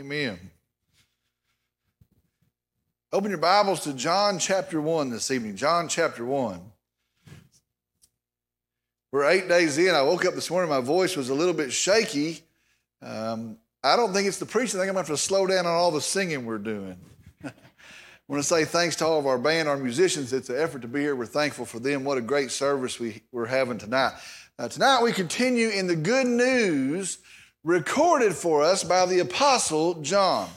Amen. Open your Bibles to John chapter 1 this evening. John chapter 1. We're eight days in. I woke up this morning, my voice was a little bit shaky. Um, I don't think it's the preaching. I think I'm going to have to slow down on all the singing we're doing. I want to say thanks to all of our band, our musicians. It's an effort to be here. We're thankful for them. What a great service we, we're having tonight. Uh, tonight we continue in the good news recorded for us by the Apostle John.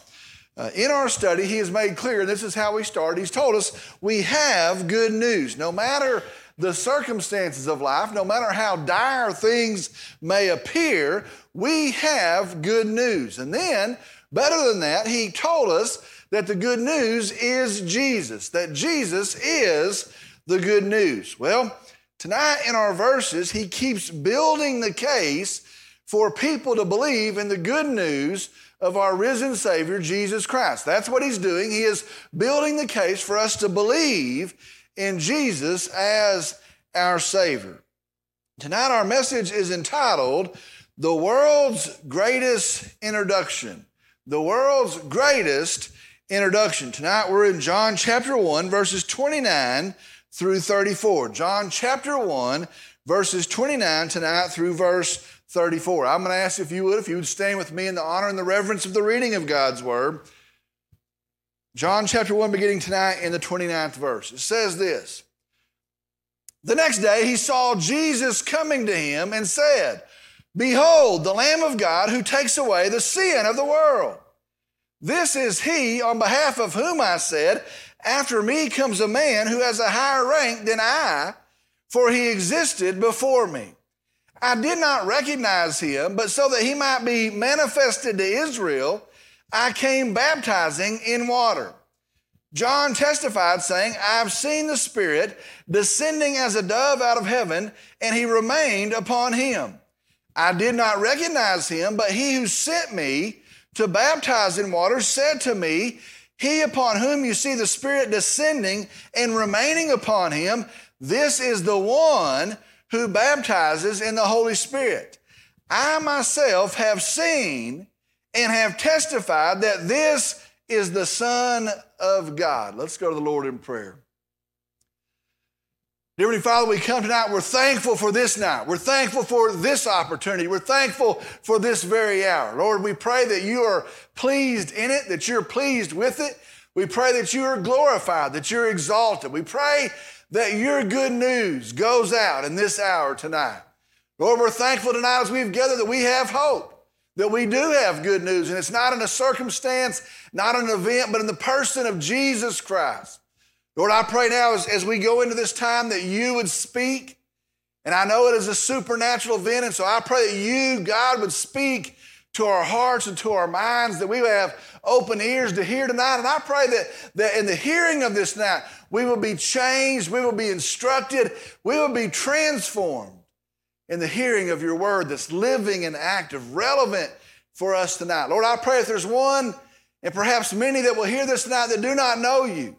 Uh, in our study, he has made clear, and this is how we start. He's told us we have good news. No matter the circumstances of life, no matter how dire things may appear, we have good news. And then, better than that, he told us that the good news is Jesus, that Jesus is the good news. Well, tonight in our verses, he keeps building the case for people to believe in the good news of our risen Savior, Jesus Christ. That's what he's doing. He is building the case for us to believe in Jesus as our Savior. Tonight, our message is entitled The World's Greatest Introduction. The World's Greatest Introduction. Tonight, we're in John chapter 1, verses 29 through 34. John chapter 1, verses 29 tonight through verse 34. I'm going to ask if you would, if you would stand with me in the honor and the reverence of the reading of God's word. John chapter 1, beginning tonight in the 29th verse. It says this The next day he saw Jesus coming to him and said, Behold, the Lamb of God who takes away the sin of the world. This is he on behalf of whom I said, After me comes a man who has a higher rank than I, for he existed before me. I did not recognize him, but so that he might be manifested to Israel, I came baptizing in water. John testified, saying, I've seen the Spirit descending as a dove out of heaven, and he remained upon him. I did not recognize him, but he who sent me to baptize in water said to me, He upon whom you see the Spirit descending and remaining upon him, this is the one who baptizes in the Holy Spirit. I myself have seen and have testified that this is the Son of God. Let's go to the Lord in prayer. Dear Heavenly Father, we come tonight. We're thankful for this night. We're thankful for this opportunity. We're thankful for this very hour. Lord, we pray that you are pleased in it, that you're pleased with it. We pray that you are glorified, that you're exalted. We pray that your good news goes out in this hour tonight. Lord, we're thankful tonight as we've gathered that we have hope, that we do have good news, and it's not in a circumstance, not an event, but in the person of Jesus Christ. Lord, I pray now as, as we go into this time that you would speak, and I know it is a supernatural event, and so I pray that you, God, would speak to our hearts and to our minds, that we have open ears to hear tonight. And I pray that, that in the hearing of this night, we will be changed, we will be instructed, we will be transformed in the hearing of your word that's living and active, relevant for us tonight. Lord, I pray if there's one and perhaps many that will hear this tonight that do not know you,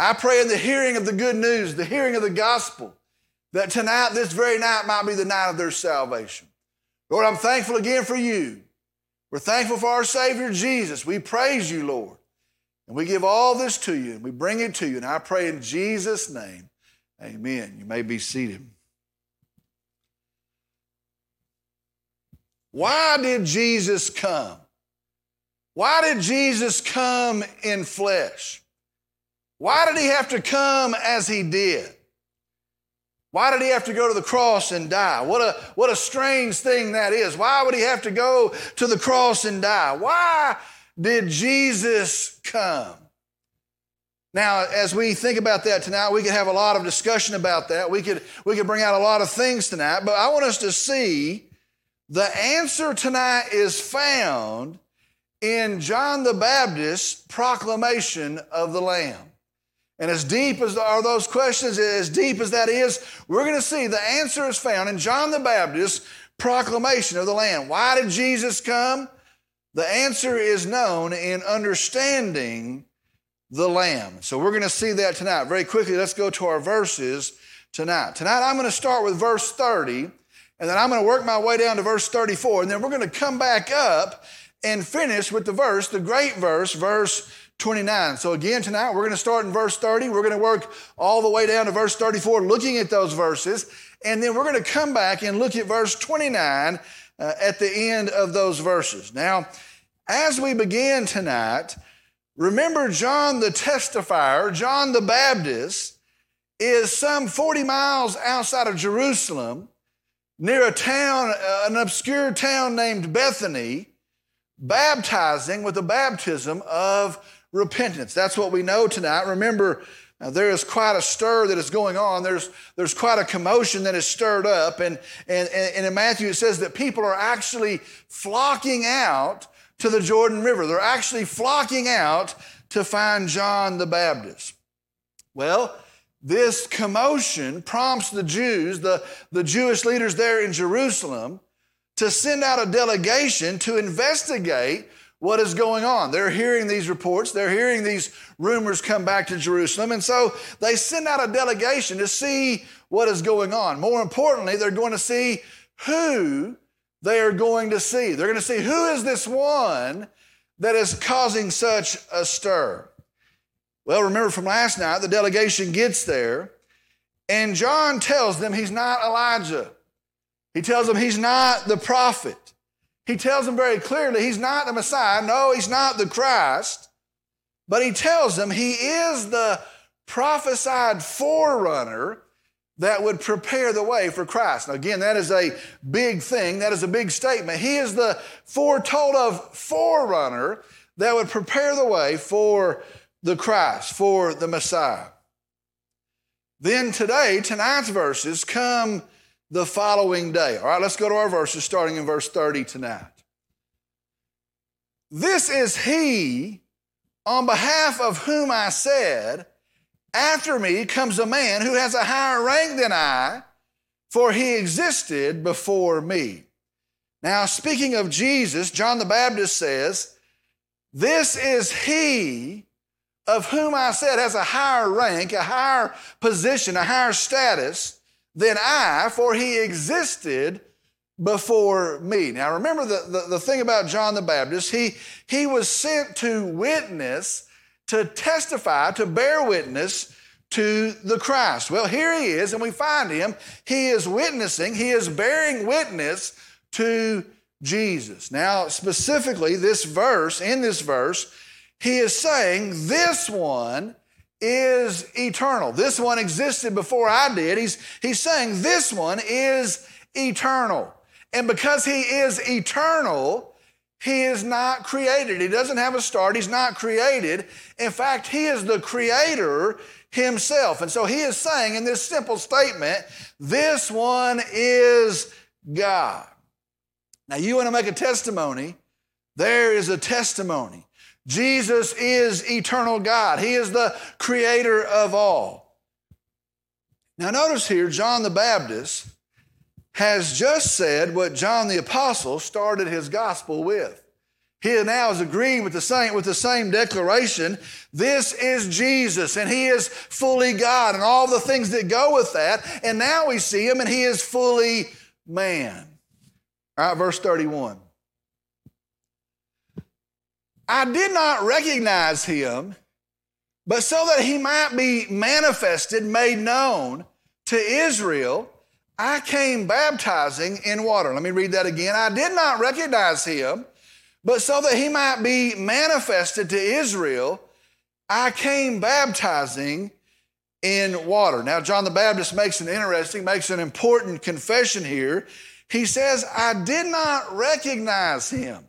I pray in the hearing of the good news, the hearing of the gospel, that tonight, this very night, might be the night of their salvation. Lord, I'm thankful again for you. We're thankful for our Savior Jesus. We praise you, Lord. And we give all this to you and we bring it to you. And I pray in Jesus' name, amen. You may be seated. Why did Jesus come? Why did Jesus come in flesh? Why did he have to come as he did? Why did he have to go to the cross and die? What a, what a strange thing that is. Why would he have to go to the cross and die? Why did Jesus come? Now, as we think about that tonight, we could have a lot of discussion about that. We could, we could bring out a lot of things tonight, but I want us to see the answer tonight is found in John the Baptist's proclamation of the Lamb. And as deep as are those questions, as deep as that is, we're going to see the answer is found in John the Baptist's proclamation of the Lamb. Why did Jesus come? The answer is known in understanding the Lamb. So we're going to see that tonight. Very quickly, let's go to our verses tonight. Tonight, I'm going to start with verse 30, and then I'm going to work my way down to verse 34, and then we're going to come back up and finish with the verse, the great verse, verse 29. So again, tonight we're going to start in verse 30. We're going to work all the way down to verse 34, looking at those verses. And then we're going to come back and look at verse 29 uh, at the end of those verses. Now, as we begin tonight, remember John the testifier, John the Baptist, is some 40 miles outside of Jerusalem, near a town, uh, an obscure town named Bethany, baptizing with the baptism of repentance. That's what we know tonight. Remember, uh, there is quite a stir that is going on. There's, there's quite a commotion that is stirred up. And, and, and in Matthew, it says that people are actually flocking out to the Jordan River. They're actually flocking out to find John the Baptist. Well, this commotion prompts the Jews, the, the Jewish leaders there in Jerusalem, to send out a delegation to investigate what is going on. They're hearing these reports, they're hearing these rumors come back to Jerusalem, and so they send out a delegation to see what is going on. More importantly, they're going to see who they are going to see. They're going to see who is this one that is causing such a stir. Well, remember from last night, the delegation gets there, and John tells them he's not Elijah. He tells them he's not the prophet. He tells them very clearly he's not the Messiah. No, he's not the Christ. But he tells them he is the prophesied forerunner that would prepare the way for Christ. Now, again, that is a big thing. That is a big statement. He is the foretold of forerunner that would prepare the way for the Christ, for the Messiah. Then today, tonight's verses come the following day. All right, let's go to our verses starting in verse 30 tonight. This is he on behalf of whom I said, After me comes a man who has a higher rank than I, for he existed before me. Now, speaking of Jesus, John the Baptist says, This is he of whom I said has a higher rank, a higher position, a higher status than I, for he existed before me. Now remember the, the, the, thing about John the Baptist, he, he was sent to witness, to testify, to bear witness to the Christ. Well, here he is, and we find him. He is witnessing, he is bearing witness to Jesus. Now, specifically, this verse, in this verse, he is saying, This one is eternal. This one existed before I did. He's, he's saying this one is eternal. And because he is eternal, he is not created. He doesn't have a start. He's not created. In fact, he is the creator himself. And so he is saying in this simple statement, this one is God. Now, you want to make a testimony, there is a testimony. Jesus is eternal God. He is the creator of all. Now, notice here, John the Baptist has just said what John the Apostle started his gospel with. He now is agreeing with the same, with the same declaration. This is Jesus, and he is fully God, and all the things that go with that. And now we see him, and he is fully man. All right, verse 31. I did not recognize him, but so that he might be manifested, made known to Israel, I came baptizing in water. Let me read that again. I did not recognize him, but so that he might be manifested to Israel, I came baptizing in water. Now, John the Baptist makes an interesting, makes an important confession here. He says, I did not recognize him.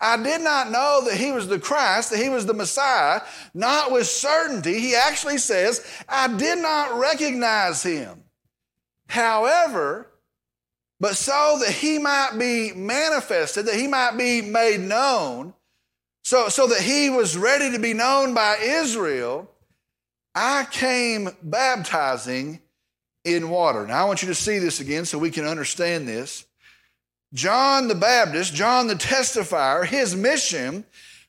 I did not know that he was the Christ, that he was the Messiah, not with certainty. He actually says, I did not recognize him. However, but so that he might be manifested, that he might be made known, so, so that he was ready to be known by Israel, I came baptizing in water. Now, I want you to see this again so we can understand this. John the Baptist, John the testifier, his mission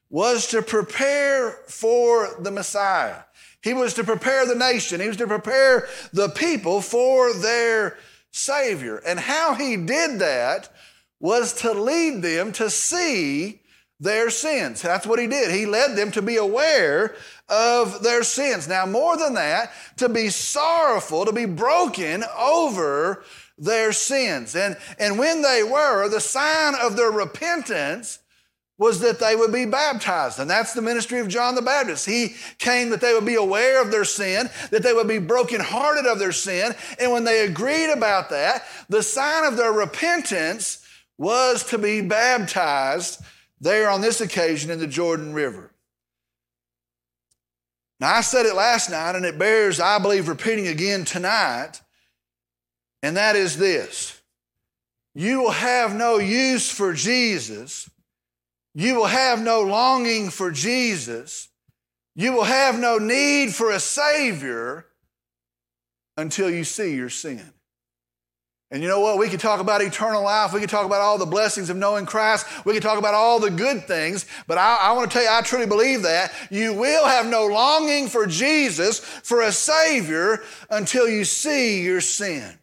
was to prepare for the Messiah. He was to prepare the nation. He was to prepare the people for their Savior. And how he did that was to lead them to see their sins. That's what he did. He led them to be aware of their sins. Now, more than that, to be sorrowful, to be broken over their sins. And, and when they were, the sign of their repentance was that they would be baptized. And that's the ministry of John the Baptist. He came that they would be aware of their sin, that they would be brokenhearted of their sin. And when they agreed about that, the sign of their repentance was to be baptized there on this occasion in the Jordan River. Now, I said it last night, and it bears, I believe, repeating again tonight, and that is this you will have no use for Jesus you will have no longing for Jesus. You will have no need for a Savior until you see your sin. And you know what? We could talk about eternal life. We could talk about all the blessings of knowing Christ. We could talk about all the good things. But I, I, want to tell you, I truly believe that. You will have no longing for Jesus, for a Savior, until you see your sin.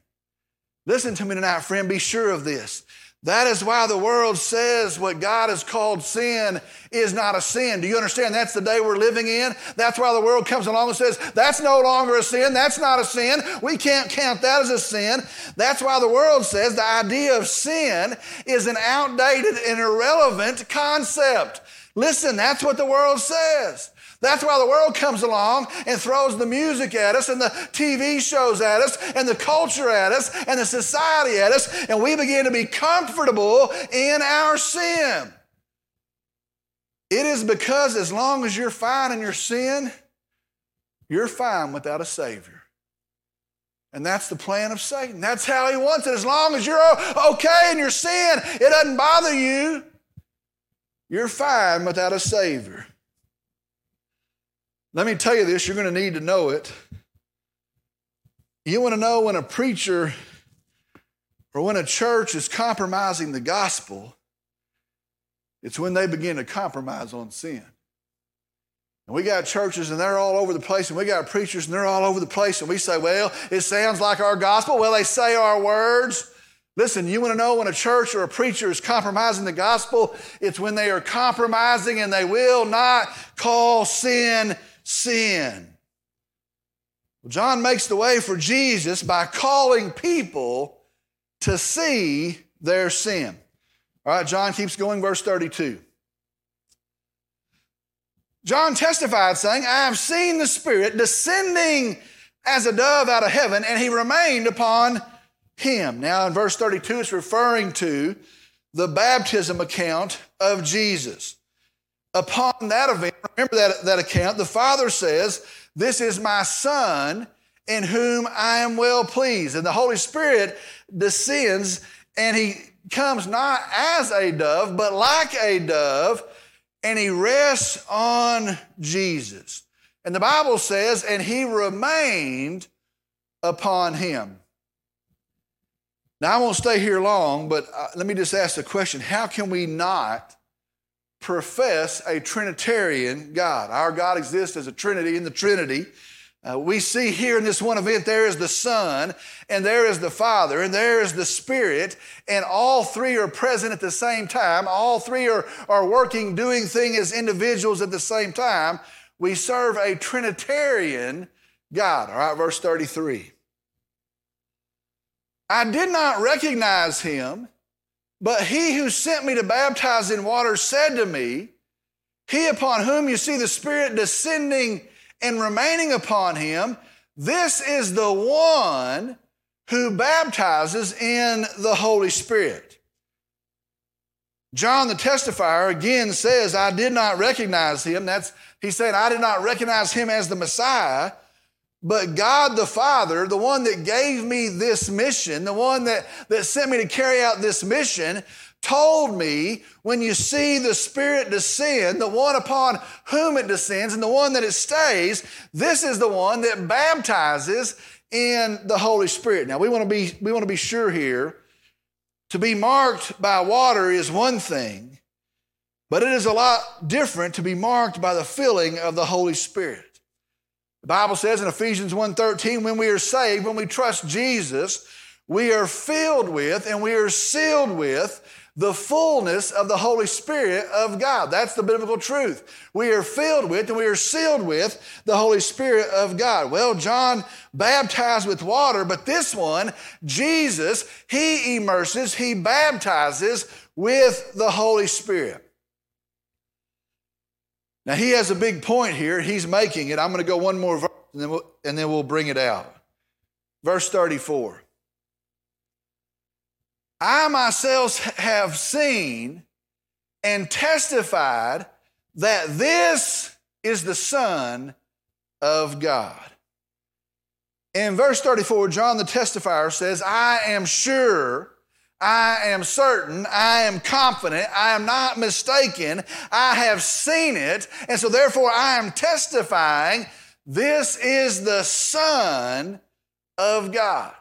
Listen to me tonight, friend. Be sure of this. That is why the world says what God has called sin is not a sin. Do you understand? That's the day we're living in. That's why the world comes along and says, that's no longer a sin. That's not a sin. We can't count that as a sin. That's why the world says the idea of sin is an outdated and irrelevant concept. Listen, that's what the world says. That's why the world comes along and throws the music at us and the TV shows at us and the culture at us and the society at us, and we begin to be comfortable in our sin. It is because as long as you're fine in your sin, you're fine without a Savior. And that's the plan of Satan. That's how he wants it. As long as you're okay in your sin, it doesn't bother you. You're fine without a Savior. Let me tell you this, you're going to need to know it. You want to know when a preacher or when a church is compromising the gospel, it's when they begin to compromise on sin. And we got churches and they're all over the place, and we got preachers and they're all over the place, and we say, well, it sounds like our gospel. Well, they say our words. Listen, you want to know when a church or a preacher is compromising the gospel? It's when they are compromising and they will not call sin sin. Well, John makes the way for Jesus by calling people to see their sin. All right, John keeps going, verse 32. John testified, saying, I have seen the Spirit descending as a dove out of heaven, and he remained upon him. Now, in verse 32, it's referring to the baptism account of Jesus upon that event, remember that, that account, the Father says, This is my Son in whom I am well pleased. And the Holy Spirit descends and he comes not as a dove, but like a dove, and he rests on Jesus. And the Bible says, and he remained upon him. Now, I won't stay here long, but uh, let me just ask the question how can we not profess a Trinitarian God. Our God exists as a Trinity in the Trinity. Uh, we see here in this one event there is the Son, and there is the Father, and there is the Spirit, and all three are present at the same time. All three are, are working, doing things as individuals at the same time. We serve a Trinitarian God. All right, verse 33. I did not recognize him but he who sent me to baptize in water said to me, He upon whom you see the Spirit descending and remaining upon him, this is the one who baptizes in the Holy Spirit. John the testifier again says, I did not recognize him. That's he said, I did not recognize him as the Messiah. But God the Father, the one that gave me this mission, the one that, that sent me to carry out this mission, told me when you see the Spirit descend, the one upon whom it descends and the one that it stays, this is the one that baptizes in the Holy Spirit. Now we want to be, we want to be sure here. To be marked by water is one thing, but it is a lot different to be marked by the filling of the Holy Spirit. The Bible says in Ephesians 1:13 when we are saved, when we trust Jesus, we are filled with and we are sealed with the fullness of the Holy Spirit of God. That's the biblical truth. We are filled with and we are sealed with the Holy Spirit of God. Well, John baptized with water, but this one, Jesus, he immerses, he baptizes with the Holy Spirit. Now, he has a big point here. He's making it. I'm going to go one more verse and then we'll, and then we'll bring it out. Verse 34. I myself have seen and testified that this is the Son of God. In verse 34, John the testifier says, I am sure, I am certain, I am confident, I am not mistaken, I have seen it, and so therefore I am testifying this is the Son of God.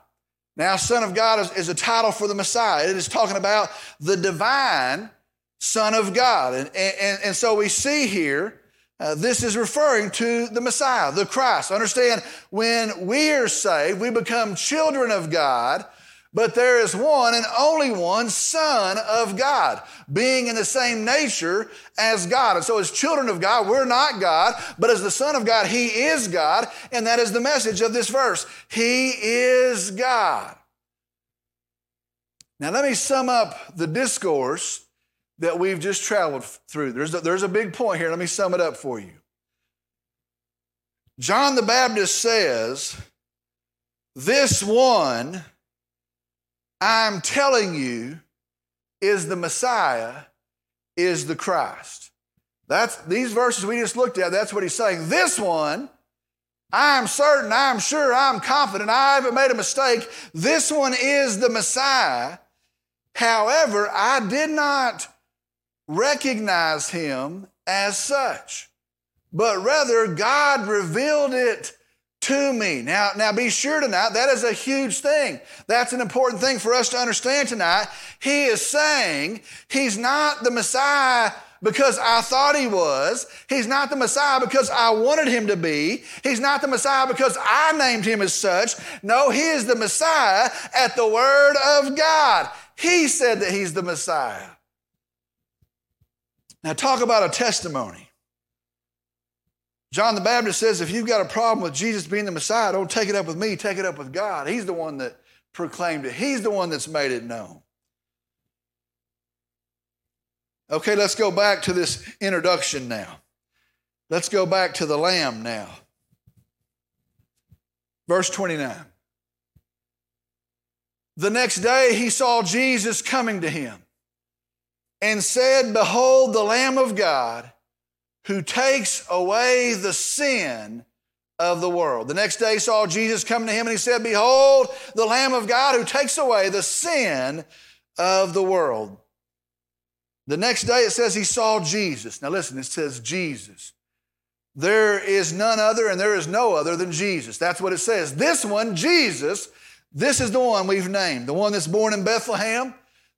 Now, Son of God is, is, a title for the Messiah. It is talking about the divine Son of God. And, and, and so we see here, uh, this is referring to the Messiah, the Christ. Understand, when we are saved, we become children of God but there is one and only one Son of God, being in the same nature as God. And so, as children of God, we're not God, but as the Son of God, He is God. And that is the message of this verse He is God. Now, let me sum up the discourse that we've just traveled through. There's a, there's a big point here. Let me sum it up for you. John the Baptist says, This one I'm telling you is the Messiah, is the Christ. That's these verses we just looked at, that's what he's saying. This one, I'm certain, I'm sure, I'm confident, I haven't made a mistake. This one is the Messiah. However, I did not recognize him as such, but rather God revealed it to me. Now, now be sure tonight, that is a huge thing. That's an important thing for us to understand tonight. He is saying he's not the Messiah because I thought he was. He's not the Messiah because I wanted him to be. He's not the Messiah because I named him as such. No, he is the Messiah at the word of God. He said that he's the Messiah. Now, talk about a testimony. John the Baptist says, if you've got a problem with Jesus being the Messiah, don't take it up with me, take it up with God. He's the one that proclaimed it, He's the one that's made it known. Okay, let's go back to this introduction now. Let's go back to the Lamb now. Verse 29. The next day he saw Jesus coming to him and said, Behold, the Lamb of God who takes away the sin of the world. The next day saw Jesus come to him and he said, Behold, the Lamb of God who takes away the sin of the world. The next day it says he saw Jesus. Now listen, it says Jesus. There is none other and there is no other than Jesus. That's what it says. This one, Jesus, this is the one we've named, the one that's born in Bethlehem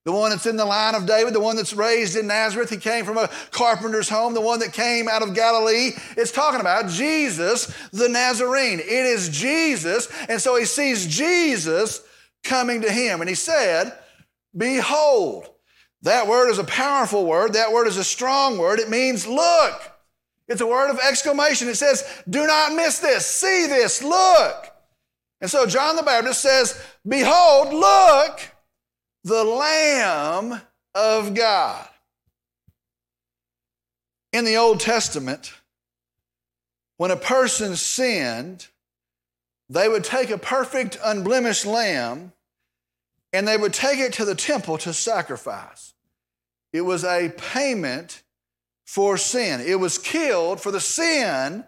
the one that's in the line of David, the one that's raised in Nazareth. He came from a carpenter's home, the one that came out of Galilee. It's talking about Jesus, the Nazarene. It is Jesus. And so he sees Jesus coming to him. And he said, Behold. That word is a powerful word. That word is a strong word. It means look. It's a word of exclamation. It says, Do not miss this. See this. Look. And so John the Baptist says, Behold, look the Lamb of God. In the Old Testament, when a person sinned, they would take a perfect, unblemished lamb and they would take it to the temple to sacrifice. It was a payment for sin. It was killed for the sin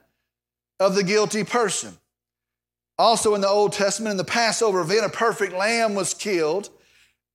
of the guilty person. Also, in the Old Testament, in the Passover event, a perfect lamb was killed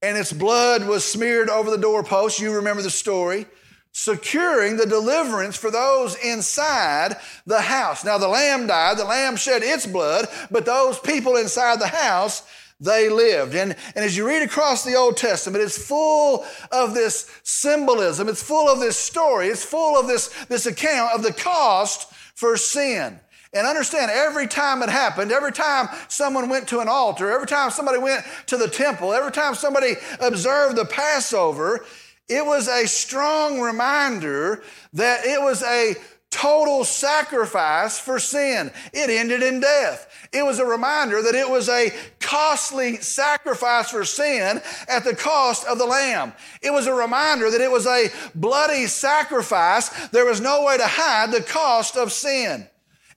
and its blood was smeared over the doorpost. You remember the story. Securing the deliverance for those inside the house. Now, the lamb died, the lamb shed its blood, but those people inside the house, they lived. And, and as you read across the Old Testament, it's full of this symbolism, it's full of this story, it's full of this, this account of the cost for sin. And understand, every time it happened, every time someone went to an altar, every time somebody went to the temple, every time somebody observed the Passover, It was a strong reminder that it was a total sacrifice for sin. It ended in death. It was a reminder that it was a costly sacrifice for sin at the cost of the lamb. It was a reminder that it was a bloody sacrifice. There was no way to hide the cost of sin.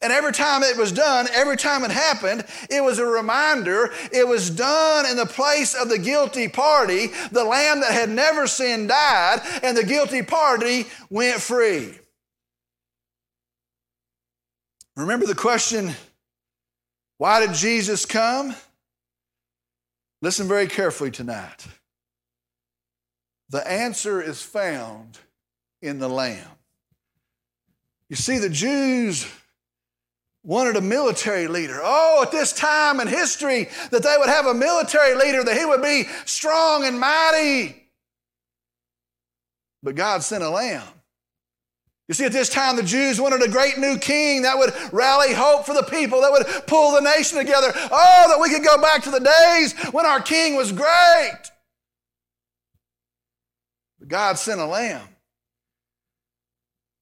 And every time it was done, every time it happened, it was a reminder it was done in the place of the guilty party. The lamb that had never sinned died, and the guilty party went free. Remember the question why did Jesus come? Listen very carefully tonight. The answer is found in the Lamb. You see, the Jews wanted a military leader. Oh, at this time in history, that they would have a military leader, that he would be strong and mighty. But God sent a lamb. You see, at this time, the Jews wanted a great new king that would rally hope for the people, that would pull the nation together. Oh, that we could go back to the days when our king was great. But God sent a lamb.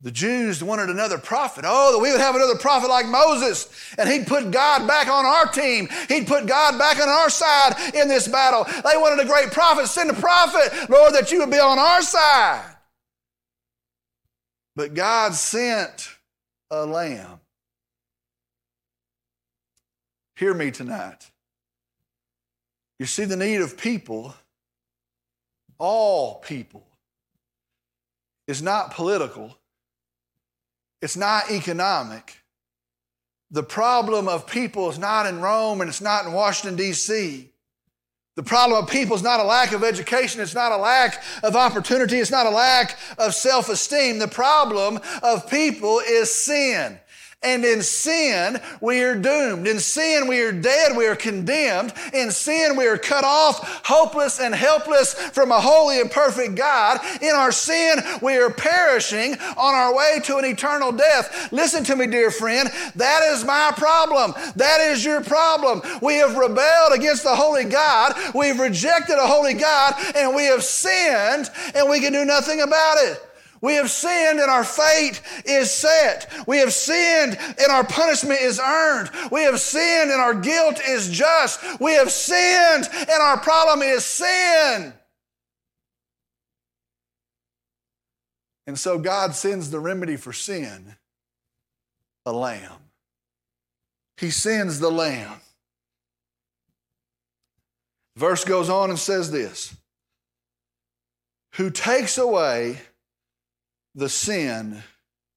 The Jews wanted another prophet. Oh, that we would have another prophet like Moses, and he'd put God back on our team. He'd put God back on our side in this battle. They wanted a great prophet. Send a prophet, Lord, that you would be on our side. But God sent a lamb. Hear me tonight. You see the need of people, all people, is not political, it's not economic. The problem of people is not in Rome and it's not in Washington, D.C. The problem of people is not a lack of education. It's not a lack of opportunity. It's not a lack of self esteem. The problem of people is sin. And in sin, we are doomed. In sin, we are dead. We are condemned. In sin, we are cut off, hopeless and helpless from a holy and perfect God. In our sin, we are perishing on our way to an eternal death. Listen to me, dear friend. That is my problem. That is your problem. We have rebelled against the holy God. We've rejected a holy God and we have sinned and we can do nothing about it. We have sinned and our fate is set. We have sinned and our punishment is earned. We have sinned and our guilt is just. We have sinned and our problem is sin. And so God sends the remedy for sin a lamb. He sends the lamb. Verse goes on and says this Who takes away the sin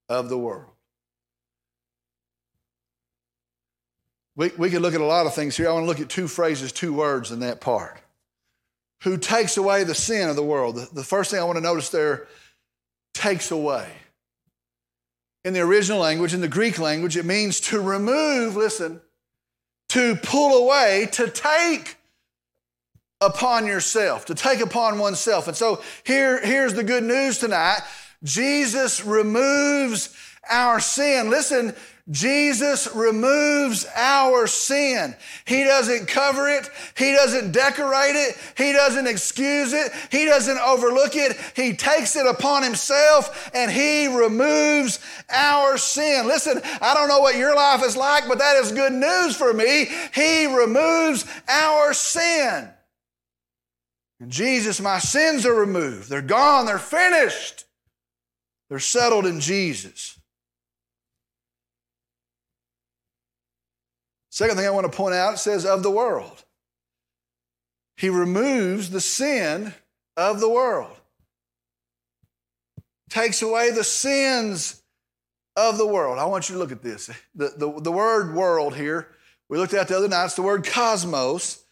of the world. We, we could look at a lot of things here. I want to look at two phrases, two words in that part. Who takes away the sin of the world? The, the first thing I want to notice there takes away. In the original language, in the Greek language, it means to remove, listen, to pull away, to take upon yourself, to take upon oneself. And so here, here's the good news tonight Jesus removes our sin. Listen, Jesus removes our sin. He doesn't cover it. He doesn't decorate it. He doesn't excuse it. He doesn't overlook it. He takes it upon himself and he removes our sin. Listen, I don't know what your life is like, but that is good news for me. He removes our sin. And Jesus, my sins are removed. They're gone. They're finished. They're settled in Jesus. Second thing I want to point out it says of the world. He removes the sin of the world, takes away the sins of the world. I want you to look at this. The, the, the word world here, we looked at the other night, it's the word cosmos.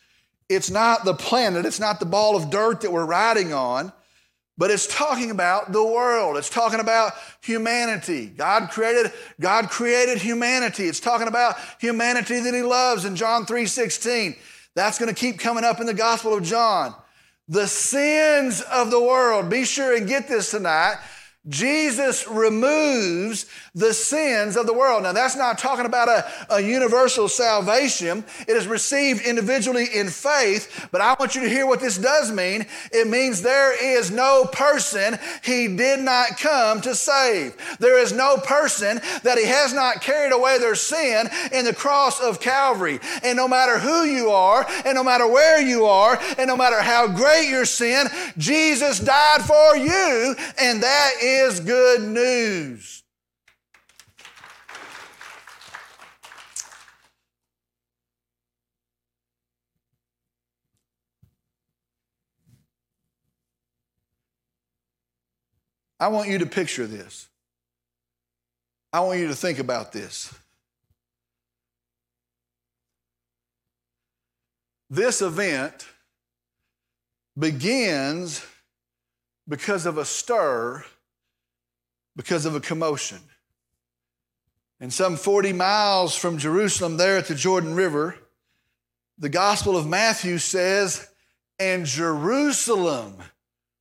It's not the planet, it's not the ball of dirt that we're riding on. But it's talking about the world. It's talking about humanity. God created, God created humanity. It's talking about humanity that he loves in John 3:16. That's going to keep coming up in the Gospel of John. The sins of the world. Be sure and get this tonight. Jesus removes the sins of the world. Now, that's not talking about a, a universal salvation. It is received individually in faith, but I want you to hear what this does mean. It means there is no person he did not come to save. There is no person that he has not carried away their sin in the cross of Calvary. And no matter who you are, and no matter where you are, and no matter how great your sin, Jesus died for you, and that is good news. I want you to picture this. I want you to think about this. This event begins because of a stir, because of a commotion. And some 40 miles from Jerusalem, there at the Jordan River, the Gospel of Matthew says, and Jerusalem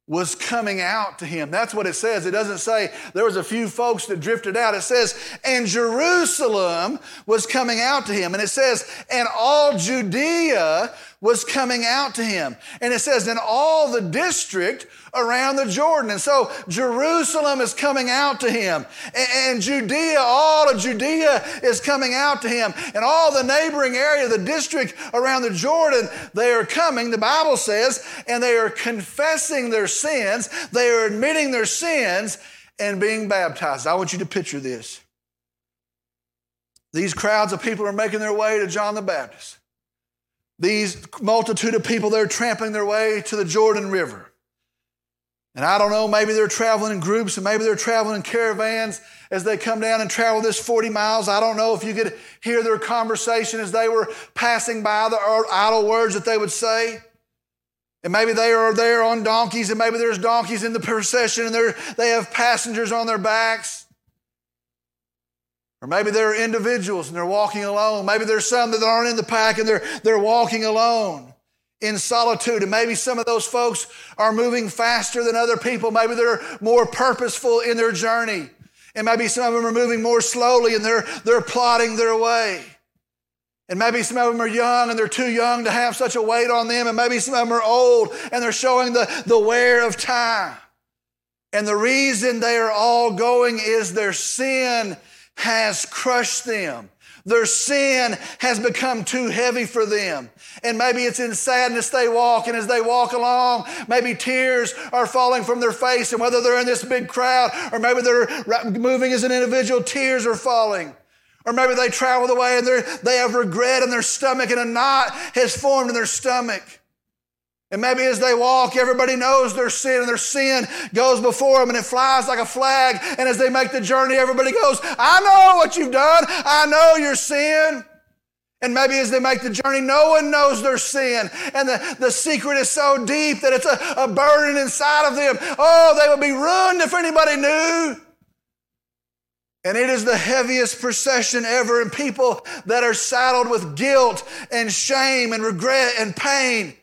was coming out to him. That's what it says. It doesn't say there was a few folks that drifted out. It says, and Jerusalem was coming out to him. And it says, and all Judea was coming out to him. And it says, in all the district around the Jordan. And so Jerusalem is coming out to him. And, Judea, all of Judea is coming out to him. And all the neighboring area, the district around the Jordan, they are coming, the Bible says, and they are confessing their sins. They are admitting their sins and being baptized. I want you to picture this. These crowds of people are making their way to John the Baptist. These multitude of people, they're trampling their way to the Jordan River. And I don't know, maybe they're traveling in groups and maybe they're traveling in caravans as they come down and travel this 40 miles. I don't know if you could hear their conversation as they were passing by the idle words that they would say. And maybe they are there on donkeys and maybe there's donkeys in the procession and they have passengers on their backs. Or maybe they're individuals and they're walking alone. Maybe there's some that aren't in the pack and they're, they're walking alone in solitude. And maybe some of those folks are moving faster than other people. Maybe they're more purposeful in their journey. And maybe some of them are moving more slowly and they're, they're plotting their way. And maybe some of them are young and they're too young to have such a weight on them. And maybe some of them are old and they're showing the, the wear of time. And the reason they are all going is their sin has crushed them. Their sin has become too heavy for them. And maybe it's in sadness they walk, and as they walk along, maybe tears are falling from their face. And whether they're in this big crowd or maybe they're moving as an individual, tears are falling. Or maybe they travel the way and they have regret in their stomach, and a knot has formed in their stomach. And maybe as they walk, everybody knows their sin, and their sin goes before them and it flies like a flag. And as they make the journey, everybody goes, I know what you've done. I know your sin. And maybe as they make the journey, no one knows their sin. And the, the secret is so deep that it's a, a burden inside of them. Oh, they would be ruined if anybody knew. And it is the heaviest procession ever. And people that are saddled with guilt and shame and regret and pain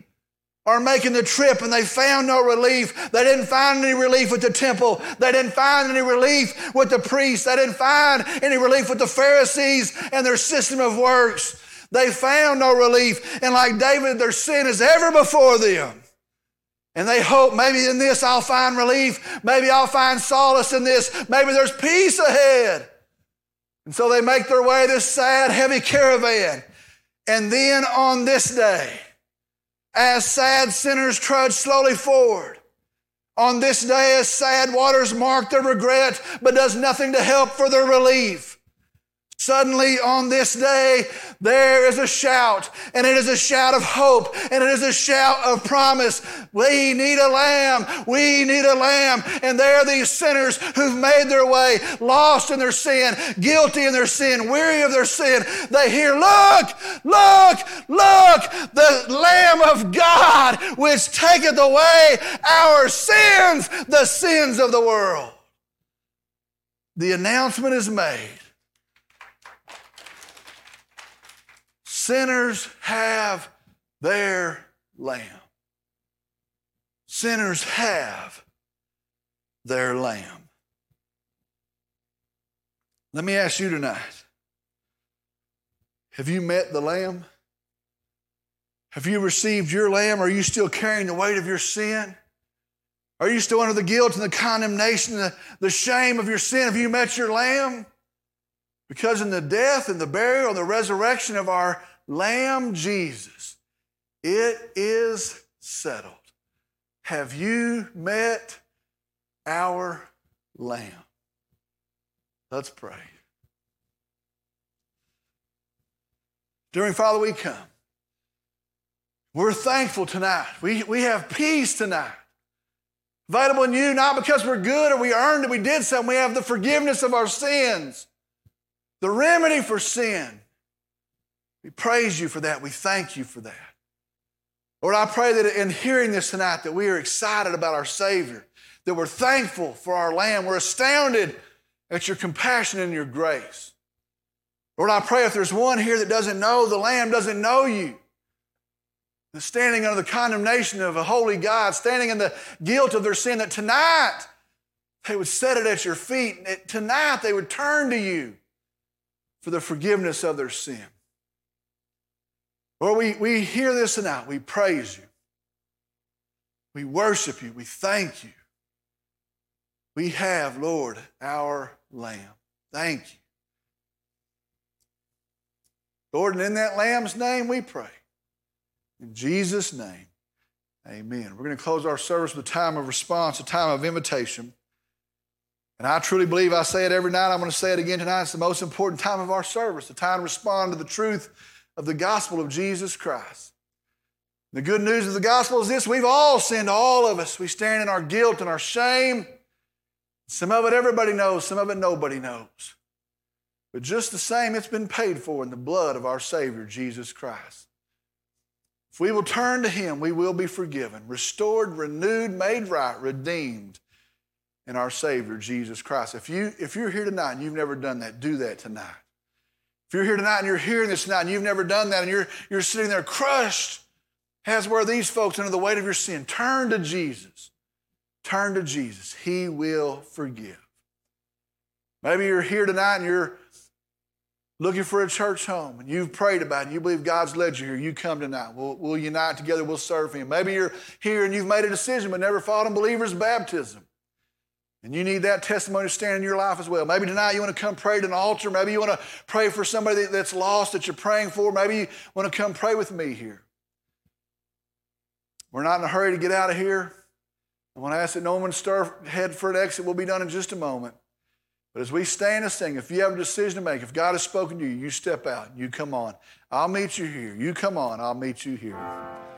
are making the trip and they found no relief. They didn't find any relief with the temple. They didn't find any relief with the priests. They didn't find any relief with the Pharisees and their system of works. They found no relief. And like David, their sin is ever before them. And they hope maybe in this I'll find relief. Maybe I'll find solace in this. Maybe there's peace ahead. And so they make their way this sad, heavy caravan. And then on this day, as sad sinners trudge slowly forward. On this day, as sad waters mark their regret, but does nothing to help for their relief. Suddenly, on this day, there is a shout, and it is a shout of hope, and it is a shout of promise. We need a lamb. We need a lamb. And there are these sinners who've made their way, lost in their sin, guilty in their sin, weary of their sin. They hear, Look, look, look, the Lamb of God, which taketh away our sins, the sins of the world. The announcement is made Sinners have their lamb. Sinners have their lamb. Let me ask you tonight have you met the Lamb? Have you received your Lamb? Are you still carrying the weight of your sin? Are you still under the guilt and the condemnation, the, the shame of your sin? Have you met your Lamb? Because in the death and the burial and the resurrection of our Lamb Jesus, it is settled. Have you met our Lamb? Let's pray. During Father, we come. We're thankful tonight. We, we have peace tonight. Available in you, not because we're good or we earned it, we did something. We have the forgiveness of our sins, the remedy for sin. We praise you for that. We thank you for that. Lord, I pray that in hearing this tonight, that we are excited about our Savior, that we're thankful for our Lamb. We're astounded at your compassion and your grace. Lord, I pray if there's one here that doesn't know the Lamb, doesn't know you, standing under the condemnation of a holy God, standing in the guilt of their sin, that tonight they would set it at your feet. And tonight they would turn to you for the forgiveness of their sin. Lord, we, we hear this tonight. We praise you. We worship you. We thank you. We have, Lord, our Lamb. Thank you. Lord, and in that Lamb's name we pray. In Jesus' name, amen. We're going to close our service with a time of response, a time of invitation. And I truly believe I say it every night. I'm going to say it again tonight. It's the most important time of our service, the time to respond to the truth of the gospel of Jesus Christ. The good news of the gospel is this we've all sinned, all of us. We stand in our guilt and our shame. Some of it everybody knows, some of it nobody knows. But just the same, it's been paid for in the blood of our Savior, Jesus Christ. If we will turn to Him, we will be forgiven, restored, renewed, made right, redeemed in our Savior, Jesus Christ. If, you, if you're here tonight and you've never done that, do that tonight. If you're here tonight and you're hearing this tonight and you've never done that and you're, you're sitting there crushed, as were these folks under the weight of your sin, turn to Jesus. Turn to Jesus. He will forgive. Maybe you're here tonight and you're looking for a church home and you've prayed about it and you believe God's led you here, you come tonight. We'll, we'll unite together, we'll serve Him. Maybe you're here and you've made a decision but never followed in believer's baptism. And you need that testimony to stand in your life as well. Maybe tonight you want to come pray at an altar. Maybe you want to pray for somebody that's lost that you're praying for. Maybe you want to come pray with me here. We're not in a hurry to get out of here. I want to ask that no one stir head for an exit. We'll be done in just a moment. But as we stand and sing, if you have a decision to make, if God has spoken to you, you step out, you come on. I'll meet you here. You come on, I'll meet you here.